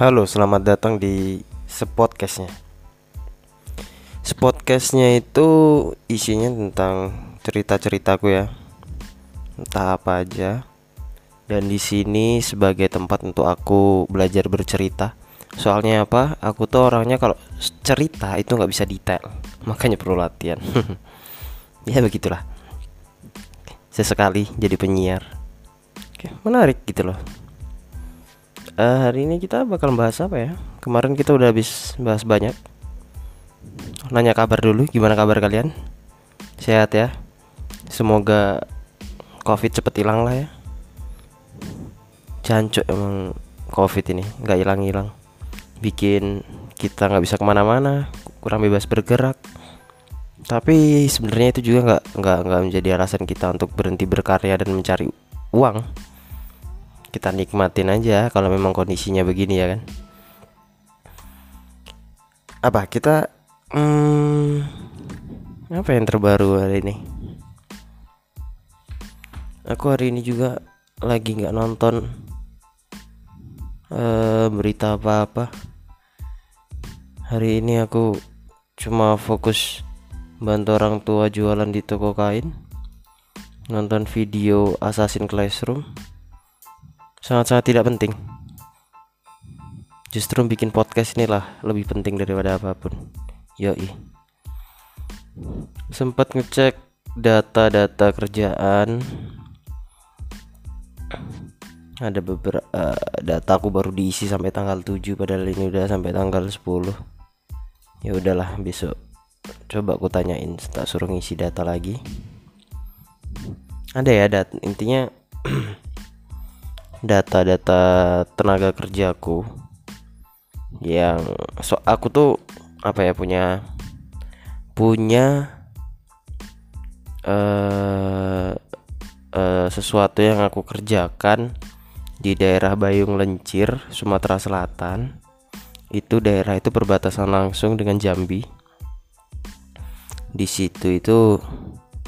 Halo, selamat datang di Sepodcastnya. Sepodcastnya itu isinya tentang cerita-ceritaku ya. Entah apa aja. Dan di sini sebagai tempat untuk aku belajar bercerita. Soalnya apa? Aku tuh orangnya kalau cerita itu nggak bisa detail. Makanya perlu latihan. Ya begitulah. Sesekali jadi penyiar. Oke, menarik gitu loh uh, hari ini kita bakal bahas apa ya? Kemarin kita udah habis bahas banyak. Nanya kabar dulu, gimana kabar kalian? Sehat ya? Semoga COVID cepet hilang lah ya. Jancuk emang COVID ini, nggak hilang-hilang. Bikin kita nggak bisa ke mana-mana, kurang bebas bergerak. Tapi sebenarnya itu juga nggak nggak nggak menjadi alasan kita untuk berhenti berkarya dan mencari uang kita nikmatin aja kalau memang kondisinya begini ya kan? Apa? Kita hmm, apa yang terbaru hari ini? Aku hari ini juga lagi nggak nonton uh, berita apa-apa. Hari ini aku cuma fokus bantu orang tua jualan di toko kain nonton video Assassin Classroom sangat-sangat tidak penting. Justru bikin podcast inilah lebih penting daripada apa pun. Yoi. Sempat ngecek data-data kerjaan. Ada beberapa uh, data aku baru diisi sampai tanggal 7 padahal ini udah sampai tanggal 10 ya udahlah besok coba aku tanyain tak suruh ngisi data lagi. Ada ya dat intinya data-data tenaga kerjaku yang so aku tuh apa ya punya punya uh, uh, sesuatu yang aku kerjakan di daerah Bayung Lencir Sumatera Selatan. Itu daerah itu perbatasan langsung dengan Jambi. Di situ itu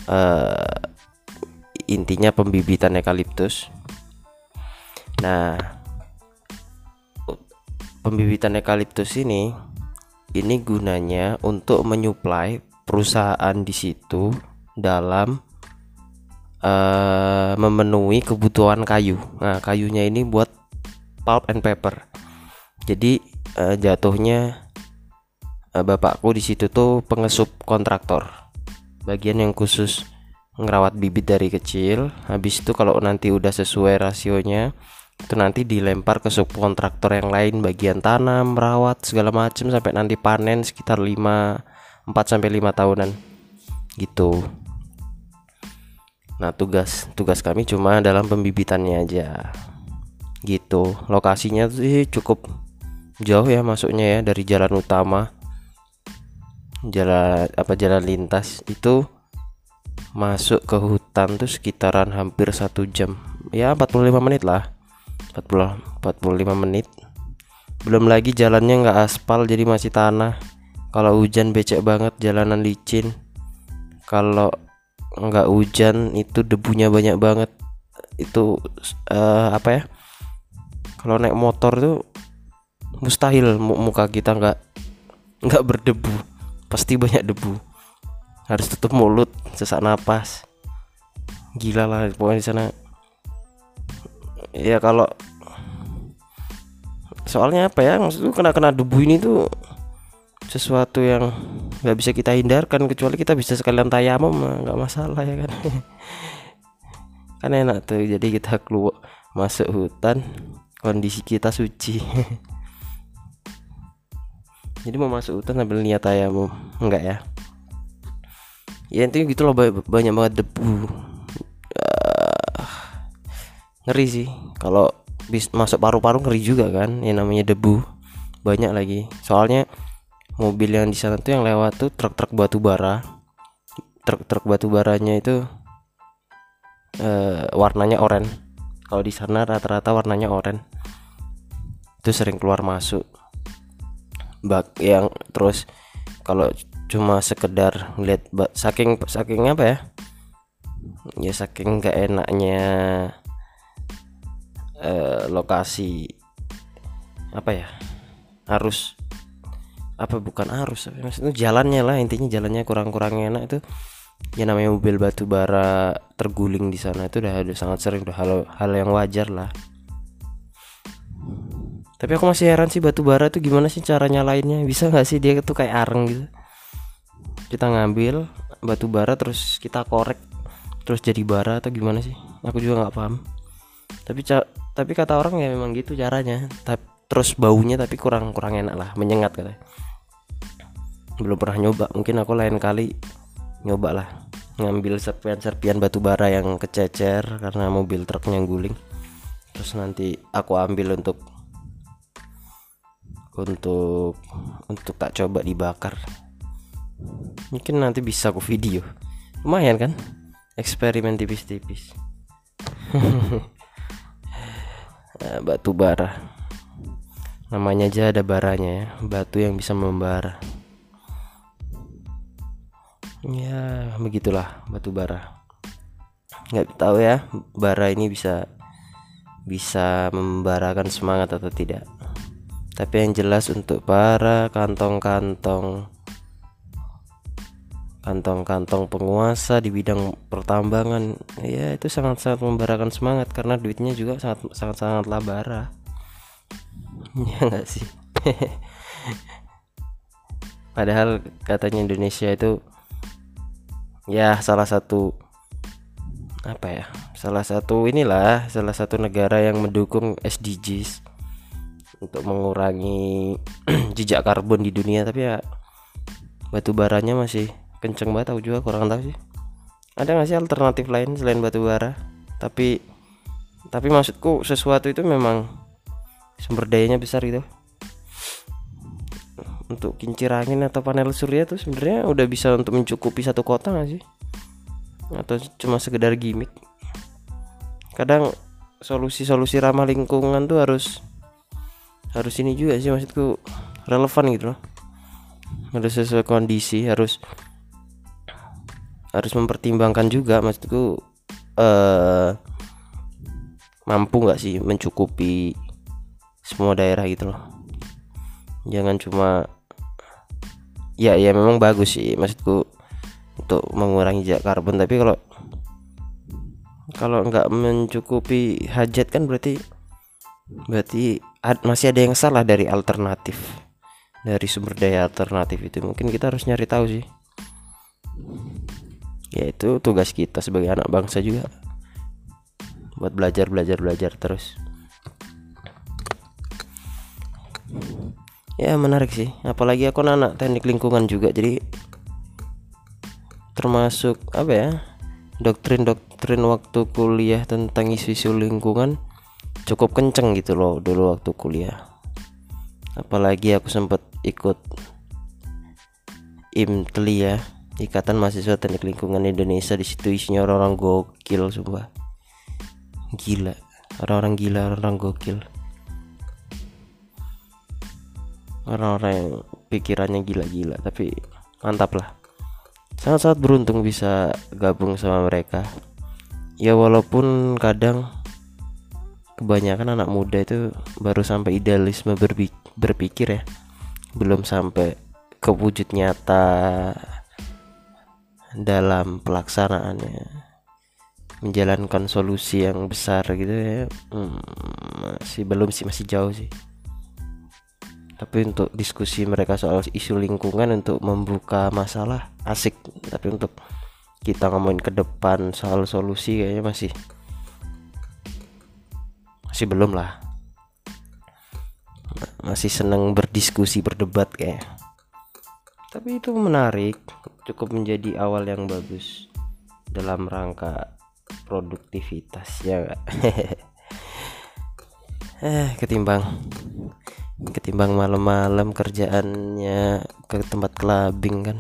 uh, intinya pembibitan eukaliptus Nah, pembibitan eukaliptus ini ini gunanya untuk menyuplai perusahaan di situ dalam uh, memenuhi kebutuhan kayu. Nah, kayunya ini buat pulp and paper. Jadi uh, jatuhnya uh, bapakku di situ tuh pengesup kontraktor. Bagian yang khusus ngerawat bibit dari kecil. Habis itu kalau nanti udah sesuai rasionya, itu nanti dilempar ke subkontraktor yang lain bagian tanam, merawat segala macam sampai nanti panen sekitar 5 4 sampai 5 tahunan. Gitu. Nah, tugas tugas kami cuma dalam pembibitannya aja. Gitu. Lokasinya sih cukup jauh ya masuknya ya dari jalan utama. Jalan apa jalan lintas itu masuk ke hutan tuh sekitaran hampir satu jam ya 45 menit lah 40 45 menit. Belum lagi jalannya nggak aspal jadi masih tanah. Kalau hujan becek banget jalanan licin. Kalau nggak hujan itu debunya banyak banget. Itu uh, apa ya? Kalau naik motor tuh mustahil muka kita nggak nggak berdebu. Pasti banyak debu. Harus tutup mulut sesak napas. Gila lah pokoknya di sana ya kalau soalnya apa ya maksud kena kena debu ini tuh sesuatu yang nggak bisa kita hindarkan kecuali kita bisa sekalian tayamum nggak masalah ya kan. Kan enak tuh jadi kita keluar masuk hutan kondisi kita suci. Jadi mau masuk hutan sambil niat tayamum enggak ya? Ya intinya gitu loh banyak banget debu ngeri sih. Kalau bis masuk paru-paru ngeri juga kan yang namanya debu. Banyak lagi. Soalnya mobil yang di sana tuh yang lewat tuh truk-truk batu bara. Truk-truk batu baranya itu uh, warnanya oranye. Kalau di sana rata-rata warnanya oranye. Itu sering keluar masuk. Bak yang terus kalau cuma sekedar ngeliat saking saking apa ya? Ya saking gak enaknya Eh, lokasi apa ya? Harus apa bukan arus maksudnya jalannya lah intinya jalannya kurang-kurang enak itu. Ya namanya mobil batu bara terguling di sana itu udah, udah sangat sering udah hal hal yang wajar lah. Tapi aku masih heran sih batu bara itu gimana sih caranya lainnya bisa nggak sih dia tuh kayak areng gitu? Kita ngambil batu bara terus kita korek terus jadi bara atau gimana sih? Aku juga nggak paham tapi tapi kata orang ya memang gitu caranya. Tapi terus baunya tapi kurang kurang enak lah menyengat katanya. Belum pernah nyoba mungkin aku lain kali nyoba lah. Ngambil serpian-serpian batu bara yang kececer karena mobil truknya guling. Terus nanti aku ambil untuk untuk untuk tak coba dibakar. Mungkin nanti bisa aku video. Lumayan kan? Eksperimen tipis-tipis nah, batu bara. Namanya aja ada baranya ya batu yang bisa membara. Ya begitulah batu bara. Nggak tahu ya bara ini bisa bisa membarakan semangat atau tidak. Tapi yang jelas untuk para kantong-kantong kantong-kantong penguasa di bidang pertambangan. Ya itu sangat-sangat membarakan semangat karena duitnya juga sangat sangat sangat labara. Ya enggak sih? Padahal katanya Indonesia itu ya salah satu apa ya salah satu inilah salah satu negara yang mendukung SDGs untuk mengurangi jejak karbon di dunia. Tapi ya batu baranya masih kenceng banget aku juga kurang tahu sih. Ada nggak sih alternatif lain selain batu bara? Tapi tapi maksudku sesuatu itu memang sumber dayanya besar gitu. Untuk kincir angin atau panel surya tuh sebenarnya udah bisa untuk mencukupi satu kota gak sih? Atau cuma sekedar gimmick? Kadang solusi-solusi ramah lingkungan tuh harus harus ini juga sih maksudku relevan gitu loh. Harus sesuai kondisi harus harus mempertimbangkan juga maksudku uh, mampu nggak sih mencukupi semua daerah gitu loh. Jangan cuma ya ya memang bagus sih maksudku untuk mengurangi jejak karbon tapi kalau kalau nggak mencukupi hajat kan berarti berarti ad, masih ada yang salah dari alternatif dari sumber daya alternatif itu. Mungkin kita harus nyari tahu sih ya itu tugas kita sebagai anak bangsa juga. Buat belajar belajar belajar terus. Ya menarik sih. Apalagi aku anak teknik lingkungan juga jadi termasuk apa ya doktrin-doktrin waktu kuliah tentang isu-isu lingkungan cukup kenceng gitu loh dulu waktu kuliah. Apalagi aku sempat ikut IMTLI ya Ikatan Mahasiswa Teknik Lingkungan Indonesia di situ isinya orang-orang gokil sumpah. Gila. Orang-orang gila orang-orang gokil. Orang-orang yang pikirannya gila-gila tapi mantap lah. Sangat-sangat beruntung bisa gabung sama mereka. Ya walaupun kadang kebanyakan anak muda itu baru sampai idealisme berpikir ya. Belum sampai ke wujud nyata dalam pelaksanaannya. Menjalankan solusi yang besar gitu ya. Hmm, masih belum sih masih jauh sih. Tapi untuk diskusi mereka soal isu lingkungan untuk membuka masalah asik. Tapi untuk kita ngomongin ke depan soal solusi kayaknya masih masih belum lah. Masih seneng berdiskusi berdebat kayak tapi itu menarik cukup menjadi awal yang bagus dalam rangka produktivitas ya eh ketimbang ketimbang malam-malam kerjaannya ke tempat clubbing kan.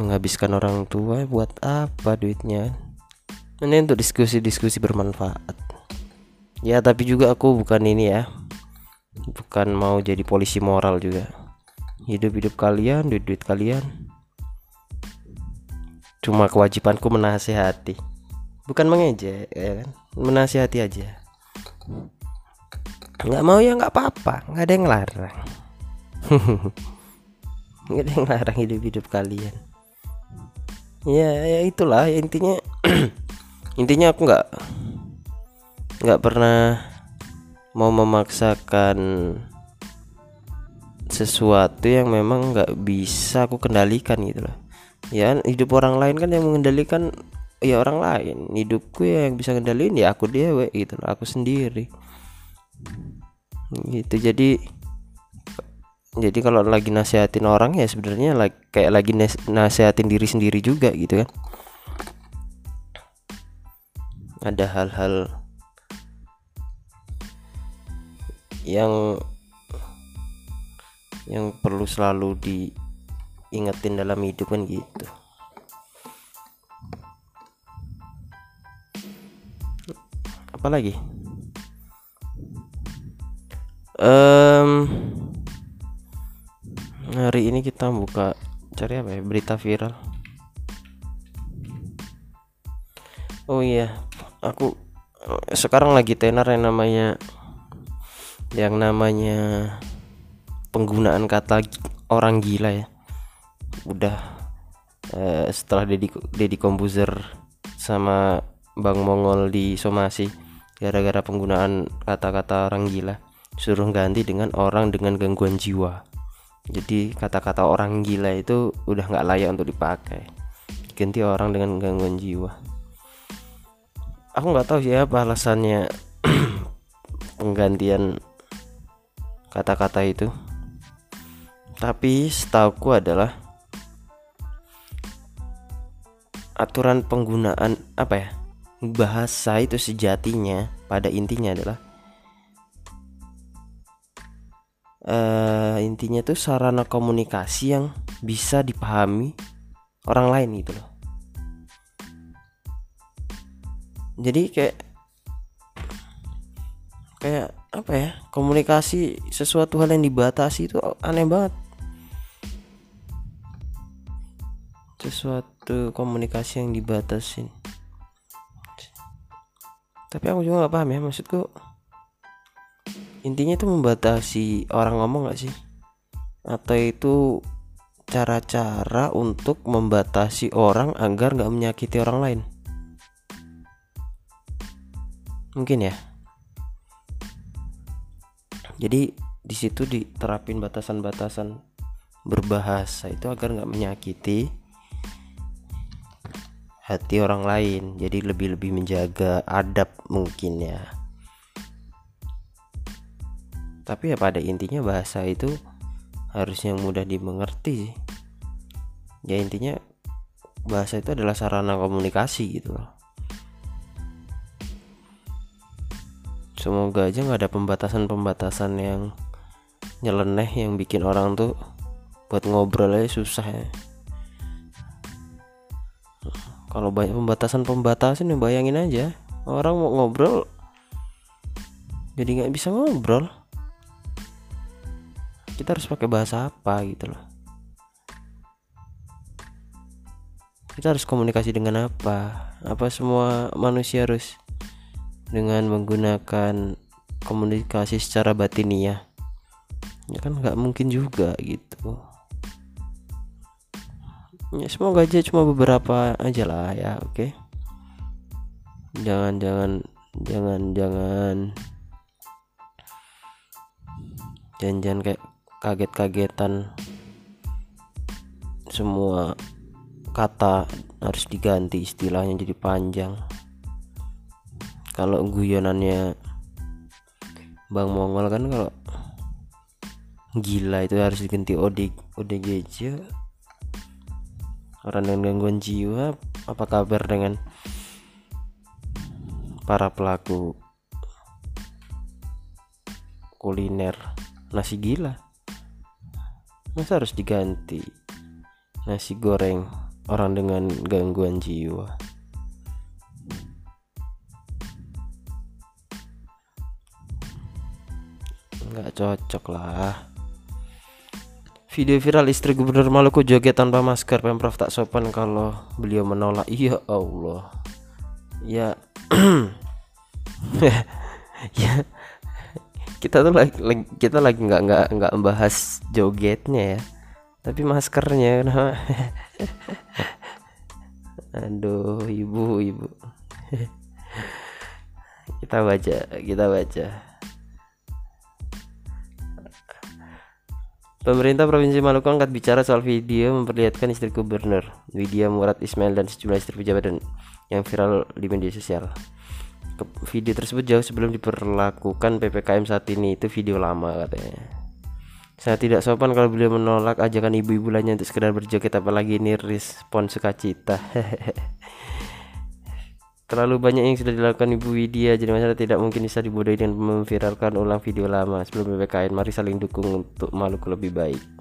Menghabiskan orang tua buat apa duitnya? Ini untuk diskusi-diskusi bermanfaat. Ya tapi juga aku bukan ini ya. Bukan mau jadi polisi moral juga hidup-hidup kalian duit-duit kalian. Cuma kewajibanku menasihati bukan mengejek ya kan? Menasihati aja. Nggak mau ya nggak apa-apa. Nggak ada yang larang. Nggak ada yang larang hidup hidup kalian. Ya, ya itulah. Ya intinya intinya aku nggak nggak pernah mau memaksakan sesuatu yang memang nggak bisa aku kendalikan gitu loh. Ya hidup orang lain kan yang mengendalikan ya orang lain. Hidupku ya yang bisa kendaliin ya aku dewe gitu loh aku sendiri. Gitu jadi jadi kalau lagi nasihatin orang ya sebenarnya like, kayak lagi nasihatin diri sendiri juga gitu kan. Ada hal-hal yang yang perlu selalu diingetin dalam hidup kan gitu. Apa lagi? Um, hari ini kita buka cari apa ya? Berita viral. Oh iya aku sekarang lagi tenar yang namanya yang namanya penggunaan kata orang gila ya. Udah uh, setelah Dedi Dedi Komposer sama Bang Mongol di somasi gara-gara penggunaan kata-kata orang gila suruh ganti dengan orang dengan gangguan jiwa. Jadi kata-kata orang gila itu udah nggak layak untuk dipakai. Ganti orang dengan gangguan jiwa. Aku nggak tahu sih apa alasannya penggantian kata-kata itu tapi setauku adalah aturan penggunaan apa ya bahasa itu sejatinya pada intinya adalah uh, intinya tuh sarana komunikasi yang bisa dipahami orang lain gitu loh. Jadi kayak kayak apa ya komunikasi sesuatu hal yang dibatasi itu aneh banget sesuatu komunikasi yang dibatasin. Tapi aku juga nggak paham ya maksudku intinya itu membatasi orang ngomong gak sih? Atau itu cara-cara untuk membatasi orang agar nggak menyakiti orang lain? Mungkin ya. Jadi di situ diterapin batasan-batasan berbahasa itu agar nggak menyakiti hati orang lain. Jadi lebih-lebih menjaga adab mungkin ya. Tapi ya pada intinya bahasa itu harus yang mudah dimengerti ya intinya bahasa itu adalah sarana komunikasi gitu. Semoga aja nggak ada pembatasan-pembatasan yang nyeleneh yang bikin orang tuh buat ngobrol aja susah ya kalau banyak pembatasan-pembatasan ya bayangin aja. Orang mau ngobrol jadi nggak bisa ngobrol. Kita harus pakai bahasa apa gitu loh. Kita harus komunikasi dengan apa? Apa semua manusia harus dengan menggunakan komunikasi secara batiniah? Ya kan nggak mungkin juga gitu ya semoga aja cuma beberapa aja lah ya oke. Okay? jangan jangan jangan jangan. Jangan jangan kayak kaget-kagetan. Semua kata harus diganti istilahnya jadi panjang. Kalau guyonannya Bang Mongol kan kalau gila itu harus diganti OD ODGJ orang dengan gangguan jiwa apa kabar dengan para pelaku kuliner nasi gila? Masa harus diganti nasi goreng orang dengan gangguan jiwa? Nggak cocok lah video viral istri gubernur Maluku joget tanpa masker. Pemprov tak sopan kalau beliau menolak. Iya Allah. Ya. Ya. Kita tuh lagi, lagi kita lagi nggak nggak nggak membahas jogetnya ya. Tapi maskernya kenapa? Aduh ibu ibu. Kita baca kita baca Pemerintah Provinsi Maluku angkat bicara soal video memperlihatkan istri gubernur Widya Murad Ismail dan sejumlah istri pejabat dan yang viral di media sosial. Video tersebut jauh sebelum diperlakukan PPKM saat ini itu video lama katanya. Saya tidak sopan kalau beliau menolak ajakan ibu-ibu lainnya untuk sekedar berjoget apalagi ini respon sukacita. Terlalu banyak yang sudah dilakukan Ibu Widya Jadi masalah tidak mungkin bisa dibodohi dengan memviralkan ulang video lama Sebelum PPKN Mari saling dukung untuk Maluku lebih baik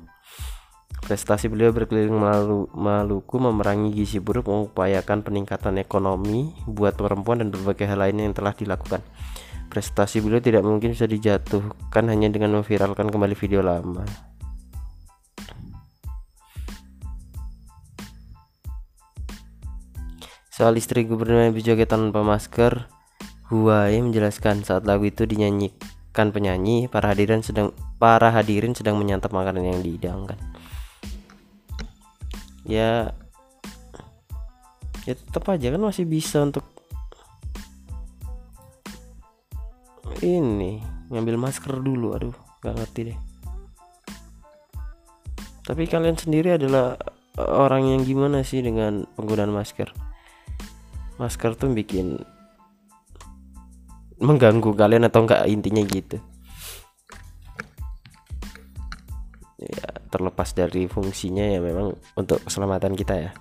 Prestasi beliau berkeliling Malu Maluku memerangi gizi buruk mengupayakan peningkatan ekonomi buat perempuan dan berbagai hal lainnya yang telah dilakukan. Prestasi beliau tidak mungkin bisa dijatuhkan hanya dengan memviralkan kembali video lama. Soal istri gubernur yang berjoget tanpa masker, Huai menjelaskan saat lagu itu dinyanyikan penyanyi, para hadirin sedang para hadirin sedang menyantap makanan yang dihidangkan. Ya, ya tetap aja kan masih bisa untuk ini ngambil masker dulu. Aduh, nggak ngerti deh. Tapi kalian sendiri adalah orang yang gimana sih dengan penggunaan masker? Masker tuh bikin mengganggu kalian atau enggak intinya gitu? Ya terlepas dari fungsinya ya memang untuk keselamatan kita ya.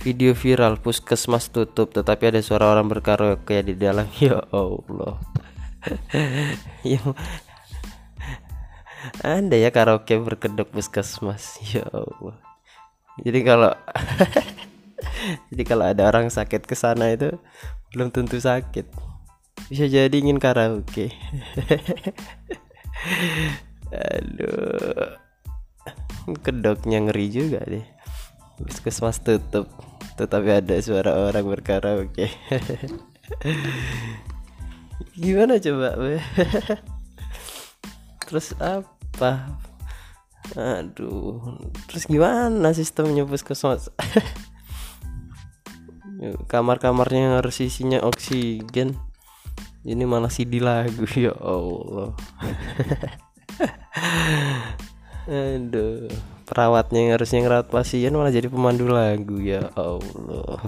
Video viral puskesmas tutup tetapi ada suara orang berkaraoke di dalam. Ya Allah. ya anda ya karaoke berkedok puskesmas. Ya Allah. Jadi kalau jadi kalau ada orang sakit ke sana itu belum tentu sakit. Bisa jadi ingin karaoke. Aduh. Kedoknya ngeri juga deh. Puskesmas tutup. Tetapi ada suara orang berkaraoke. Gimana coba terus apa? Aduh terus gimana sistemnya puskesmas kamar-kamarnya harus isinya oksigen. Ini malah CD lagu ya Allah. Aduh perawatnya yang harusnya ngerawat pasien malah jadi pemandu lagu ya Allah.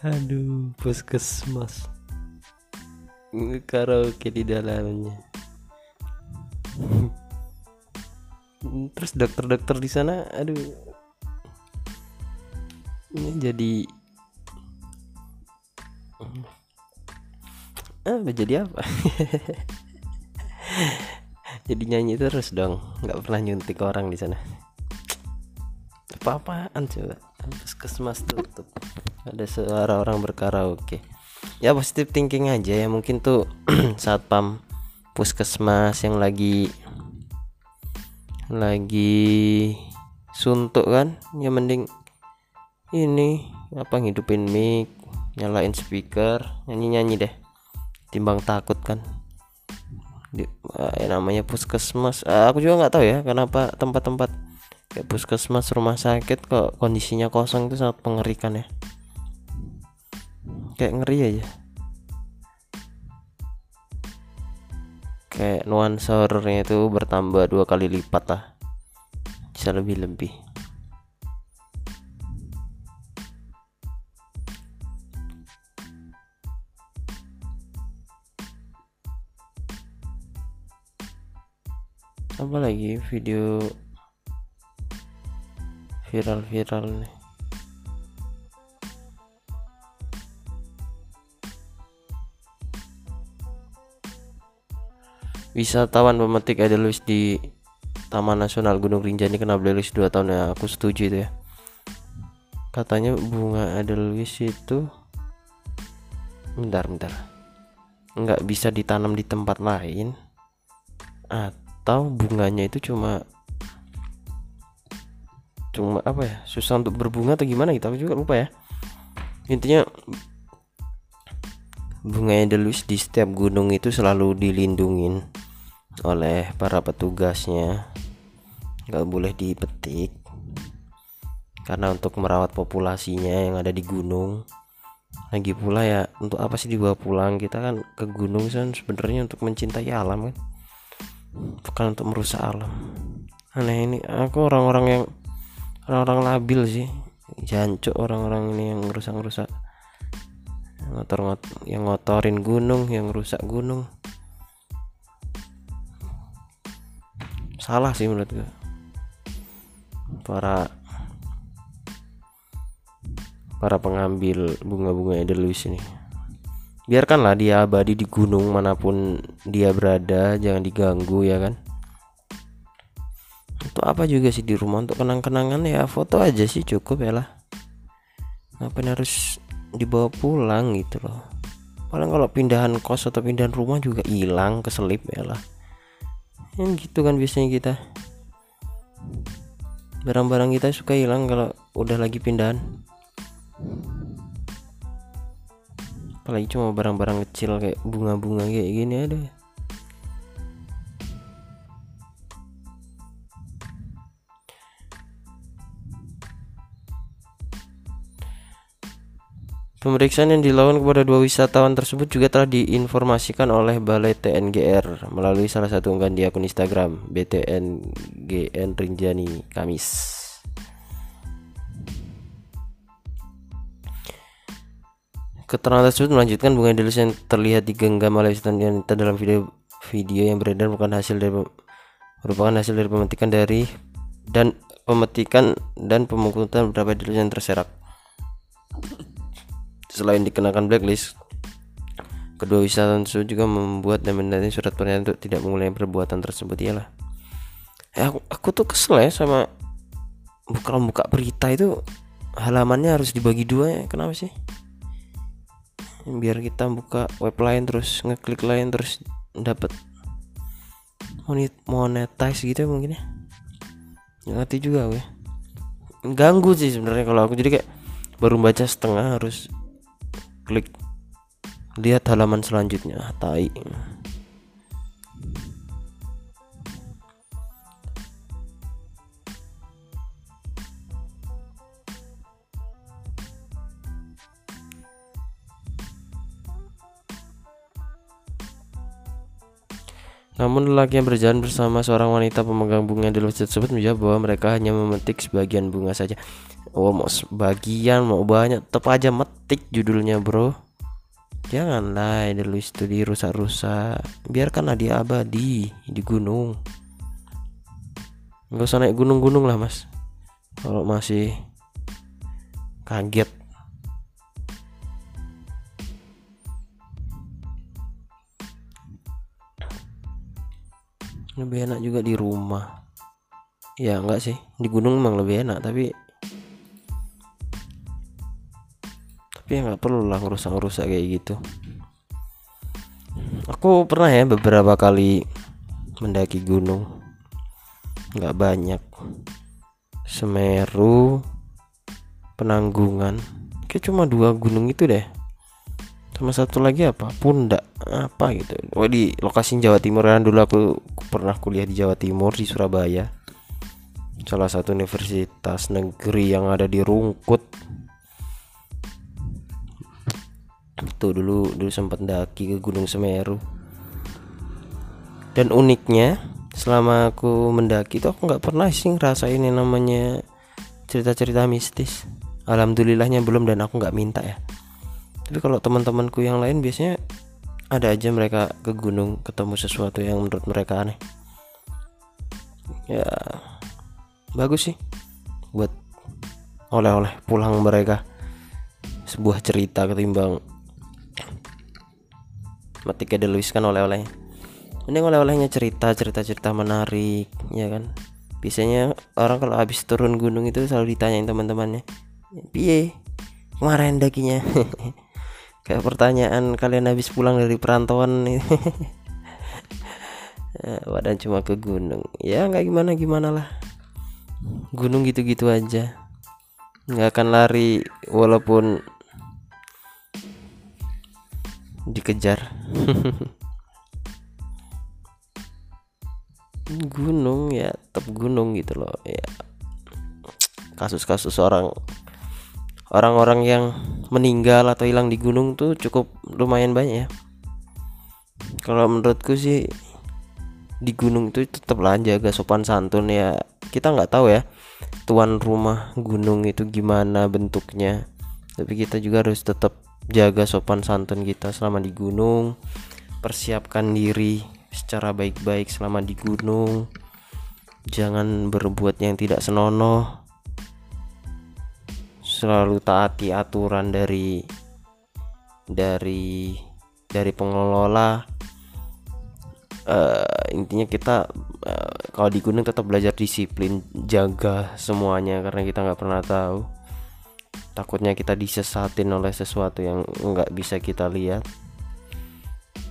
Aduh puskesmas karaoke di dalamnya. Terus dokter-dokter di sana aduh. Ini jadi ah jadi apa? Jadi nyanyi terus dong nggak pernah nyuntik orang di sana. Apa-apaan coba? Puskesmas tutup. Ada suara orang berkaraoke ya positif thinking aja ya. Mungkin tuh saat pam puskesmas yang lagi lagi suntuk kan ya mending ini apa ngidupin mic nyalain speaker nyanyi nyanyi deh. Timbang takut kan. Di, eh, namanya puskesmas. Eh, aku juga nggak tahu ya kenapa tempat-tempat kayak puskesmas rumah sakit kok kondisinya kosong itu sangat mengerikan ya kayak ngeri aja kayak nuansa horornya itu bertambah dua kali lipat lah. Bisa lebih lebih apa lagi video viral-viral nih wisatawan memetik Edelweiss di Taman Nasional Gunung Rinjani kena blacklist 2 tahun ya aku setuju itu ya. Katanya bunga Edelweiss itu bentar bentar. Nggak bisa ditanam di tempat lain atau bunganya itu cuma cuma apa ya susah untuk berbunga atau gimana gitu aku juga lupa ya. Intinya bunga edelweiss di setiap gunung itu selalu dilindungin oleh para petugasnya. Nggak boleh dipetik karena untuk merawat populasinya yang ada di gunung. Lagi pula ya untuk apa sih dibawa pulang? Kita kan ke gunung kan sebenarnya untuk mencintai alam kan. Bukan untuk merusak alam. Aneh ini aku orang-orang yang orang-orang labil sih. Jancuk orang-orang ini yang rusak-rusak ngotor yang ngotorin gunung yang rusak gunung. Salah sih menurut gue para para pengambil bunga-bunga edelweiss ini. Biarkanlah dia abadi di gunung mana pun dia berada jangan diganggu ya kan? Untuk apa juga sih di rumah? Untuk kenang-kenangan ya foto aja sih cukup ya lah. Ngapain harus dibawa pulang gitu loh. Paling kalau pindahan kos atau pindahan rumah juga hilang keselip ya lah. Yang gitu kan biasanya kita. Barang-barang kita suka hilang kalau udah lagi pindahan. Apalagi cuma barang-barang kecil kayak bunga-bunga kayak gini ada Pemeriksaan yang dilakukan kepada dua wisatawan tersebut juga telah diinformasikan oleh Balai TNGR melalui salah satu unggahan di akun Instagram BTNGN Rinjani Kamis. Keterangan tersebut melanjutkan bunga delus yang terlihat digenggam oleh wanita dalam video video yang beredar bukan hasil dari merupakan hasil dari pemetikan dari dan pemetikan dan pemungutan beberapa delus yang terserak. Selain dikenakan blacklist, kedua wisatawan tersebut juga membuat dan menandatangani surat pernyataan untuk tidak mengulangi perbuatan tersebut iyalah. Eh, aku, aku tuh kesel ya sama kalau buka berita itu halamannya harus dibagi dua ya. Kenapa sih? Biar kita buka web lain terus ngeklik lain terus dapat monetize gitu ya mungkin ya. Ngerti juga gue. Ganggu sih sebenarnya kalau aku jadi kayak baru baca setengah harus klik lihat halaman selanjutnya tai Namun lelaki yang berjalan bersama seorang wanita pemegang bunga di luar tersebut menjawab bahwa mereka hanya memetik sebagian bunga saja. Oh mau sebagian mau banyak tetap aja metik judulnya bro. Janganlah Edelweiss itu dirusak-rusak. Biarkanlah dia abadi di gunung. Gak usah naik gunung-gunung lah mas. Kalau masih kaget lebih enak juga di rumah ya enggak sih di gunung memang lebih enak tapi tapi ya nggak perlu lah ngerusak-ngerusak kayak gitu. Aku pernah ya beberapa kali mendaki gunung. Nggak banyak. Semeru penanggungan. Kayak cuma dua gunung itu deh. Sama satu lagi apa? Pundak. Apa gitu. Oh di lokasi Jawa Timur. Kan dulu aku pernah kuliah di Jawa Timur di Surabaya. Salah satu universitas negeri yang ada di Rungkut itu dulu dulu sempat daki ke Gunung Semeru. Dan uniknya selama aku mendaki itu aku nggak pernah sih ngerasain yang namanya cerita-cerita mistis. Alhamdulillahnya belum dan aku nggak minta ya. Tapi kalau teman-temanku yang lain biasanya ada aja mereka ke gunung ketemu sesuatu yang menurut mereka aneh. Ya bagus sih buat oleh-oleh pulang mereka. Sebuah cerita ketimbang metik ada Luis kan oleh-olehnya ini oleh-olehnya cerita cerita-cerita menarik ya kan? Biasanya orang kalau habis turun gunung itu selalu ditanyain teman-temannya piye? Kemarin dakinya? Kayak pertanyaan kalian habis pulang dari perantauan nih? Wadah cuma ke gunung. Ya nggak gimana gimana lah. Gunung gitu-gitu aja. Nggak akan lari walaupun dikejar. Gunung ya tetap gunung gitu loh ya. Kasus-kasus orang orang-orang yang meninggal atau hilang di gunung tuh cukup lumayan banyak ya. Kalau menurutku sih di gunung itu tetaplah jaga sopan santun ya. Kita nggak tahu ya tuan rumah gunung itu gimana bentuknya. Tapi kita juga harus tetap jaga sopan santun kita selama di gunung. Persiapkan diri secara baik-baik selama di gunung. Jangan berbuat yang tidak senonoh. Selalu taati aturan dari dari dari pengelola. Uh, intinya kita uh, kalau di gunung tetap belajar disiplin jaga semuanya karena kita nggak pernah tahu takutnya kita disesatin oleh sesuatu yang nggak bisa kita lihat.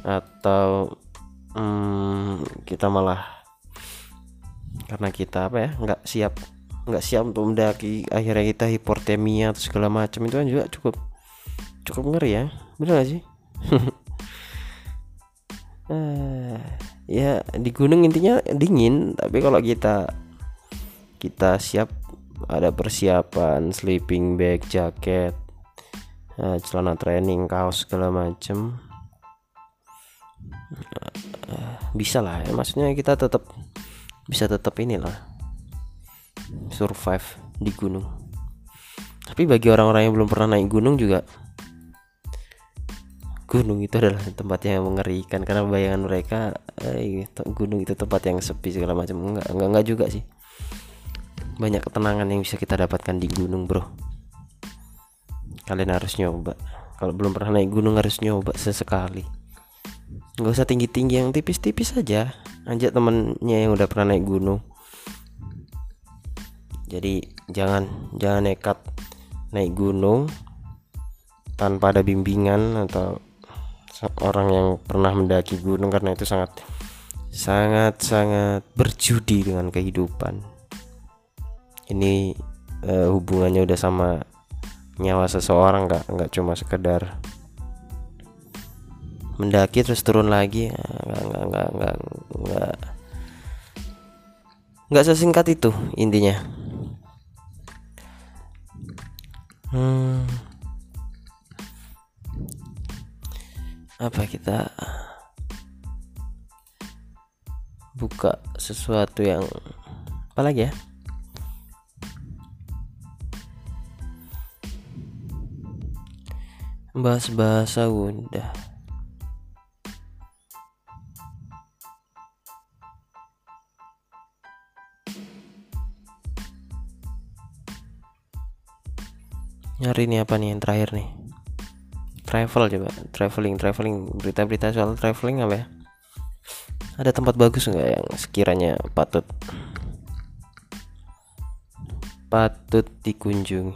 Atau hmm, kita malah karena kita apa ya nggak siap nggak siap untuk mendaki akhirnya kita hipotermia atau segala macam itu kan juga cukup cukup ngeri ya benar gak sih? Uh, ya di gunung intinya dingin tapi kalau kita kita siap ada persiapan sleeping bag jaket uh, celana training kaos segala macem. Bisa lah ya. Maksudnya kita tetap bisa tetap inilah survive di gunung. Tapi bagi orang-orang yang belum pernah naik gunung juga gunung itu adalah tempat yang mengerikan. Karena bayangan mereka eh, gunung itu tempat yang sepi segala macam enggak enggak enggak juga sih banyak ketenangan yang bisa kita dapatkan di gunung bro. Kalian harus nyoba. Kalau belum pernah naik gunung harus nyoba sesekali. Nggak usah tinggi tinggi yang tipis tipis saja ajak temennya yang udah pernah naik gunung. Jadi jangan jangan nekat naik gunung tanpa ada bimbingan atau orang yang pernah mendaki gunung karena itu sangat sangat sangat berjudi dengan kehidupan ini uh, hubungannya udah sama nyawa seseorang nggak nggak cuma sekedar mendaki terus turun lagi nggak nggak nggak nggak nggak nggak sesingkat itu intinya. Hmm, apa kita buka sesuatu yang apa lagi ya bahas bahasa udah nyari nih apa nih yang terakhir nih? Travel coba traveling traveling. Berita-berita soal traveling apa ya? Ada tempat bagus nggak yang sekiranya patut patut dikunjungi?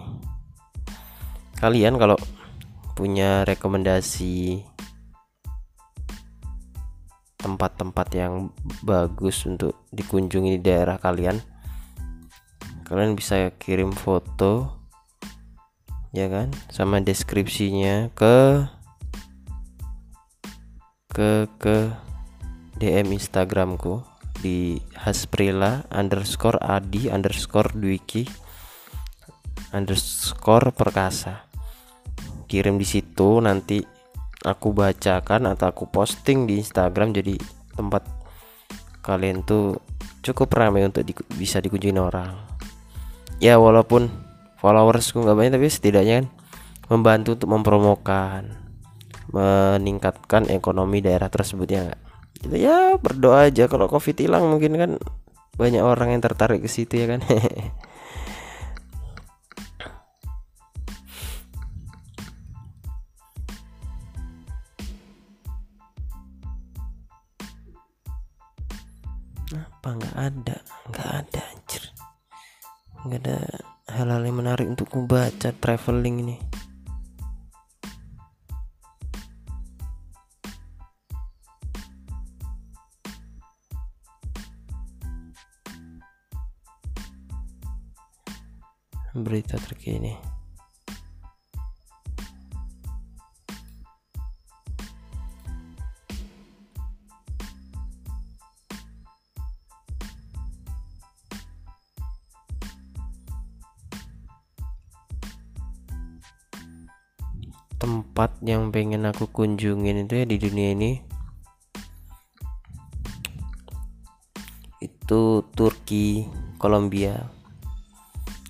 Kalian kalau punya rekomendasi tempat-tempat yang bagus untuk dikunjungi di daerah kalian kalian bisa kirim foto ya kan? Sama deskripsinya ke ke ke DM Instagramku di hasprila underscore adi underscore dwiki underscore perkasa kirim di situ nanti aku bacakan atau aku posting di Instagram. Jadi tempat kalian tuh cukup ramai untuk di, bisa dikunjungi orang. Ya walaupun followersku nggak banyak tapi setidaknya kan membantu untuk mempromokan meningkatkan ekonomi daerah tersebut ya gak? gitu ya berdoa aja. Kalau covid hilang mungkin kan banyak orang yang tertarik ke situ ya kan apa? Nggak ada. Nggak ada anjir. Nggak ada hal-hal yang menarik untuk membaca traveling ini. Berita terkini yang pengen aku kunjungin itu ya di dunia ini itu Turki, Kolombia.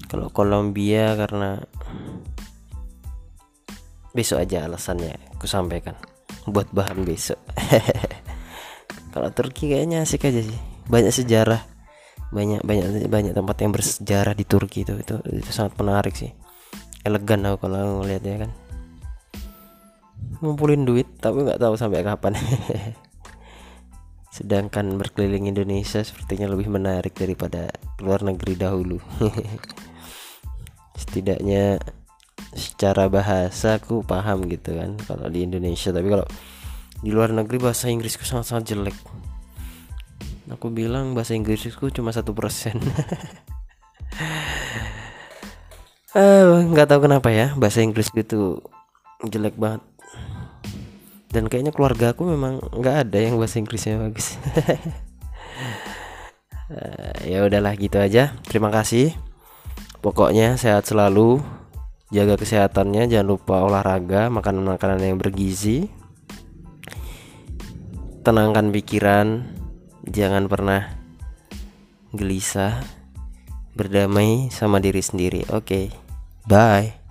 Kalau Kolombia karena besok aja alasannya aku sampaikan buat bahan besok. Kalau Turki kayaknya asik aja sih. Banyak sejarah. Banyak banyak banyak tempat yang bersejarah di Turki itu itu, itu sangat menarik sih. Elegan aku kalau ngelihatnya kan. Ngumpulin duit tapi nggak tahu sampai kapan. Sedangkan berkeliling Indonesia sepertinya lebih menarik daripada luar negeri dahulu. Setidaknya secara bahasa aku paham gitu kan kalau di Indonesia tapi kalau di luar negeri bahasa Inggrisku sangat-sangat jelek. Aku bilang bahasa Inggrisku cuma satu persen. Eh, nggak tahu kenapa ya bahasa Inggris gitu jelek banget dan kayaknya keluarga aku memang nggak ada yang bahasa Inggrisnya bagus. Uh, ya udahlah gitu aja. Terima kasih. Pokoknya sehat selalu. Jaga kesehatannya. Jangan lupa olahraga makan makanan yang bergizi. Tenangkan pikiran. Jangan pernah gelisah. Berdamai sama diri sendiri. Oke. Okay. bye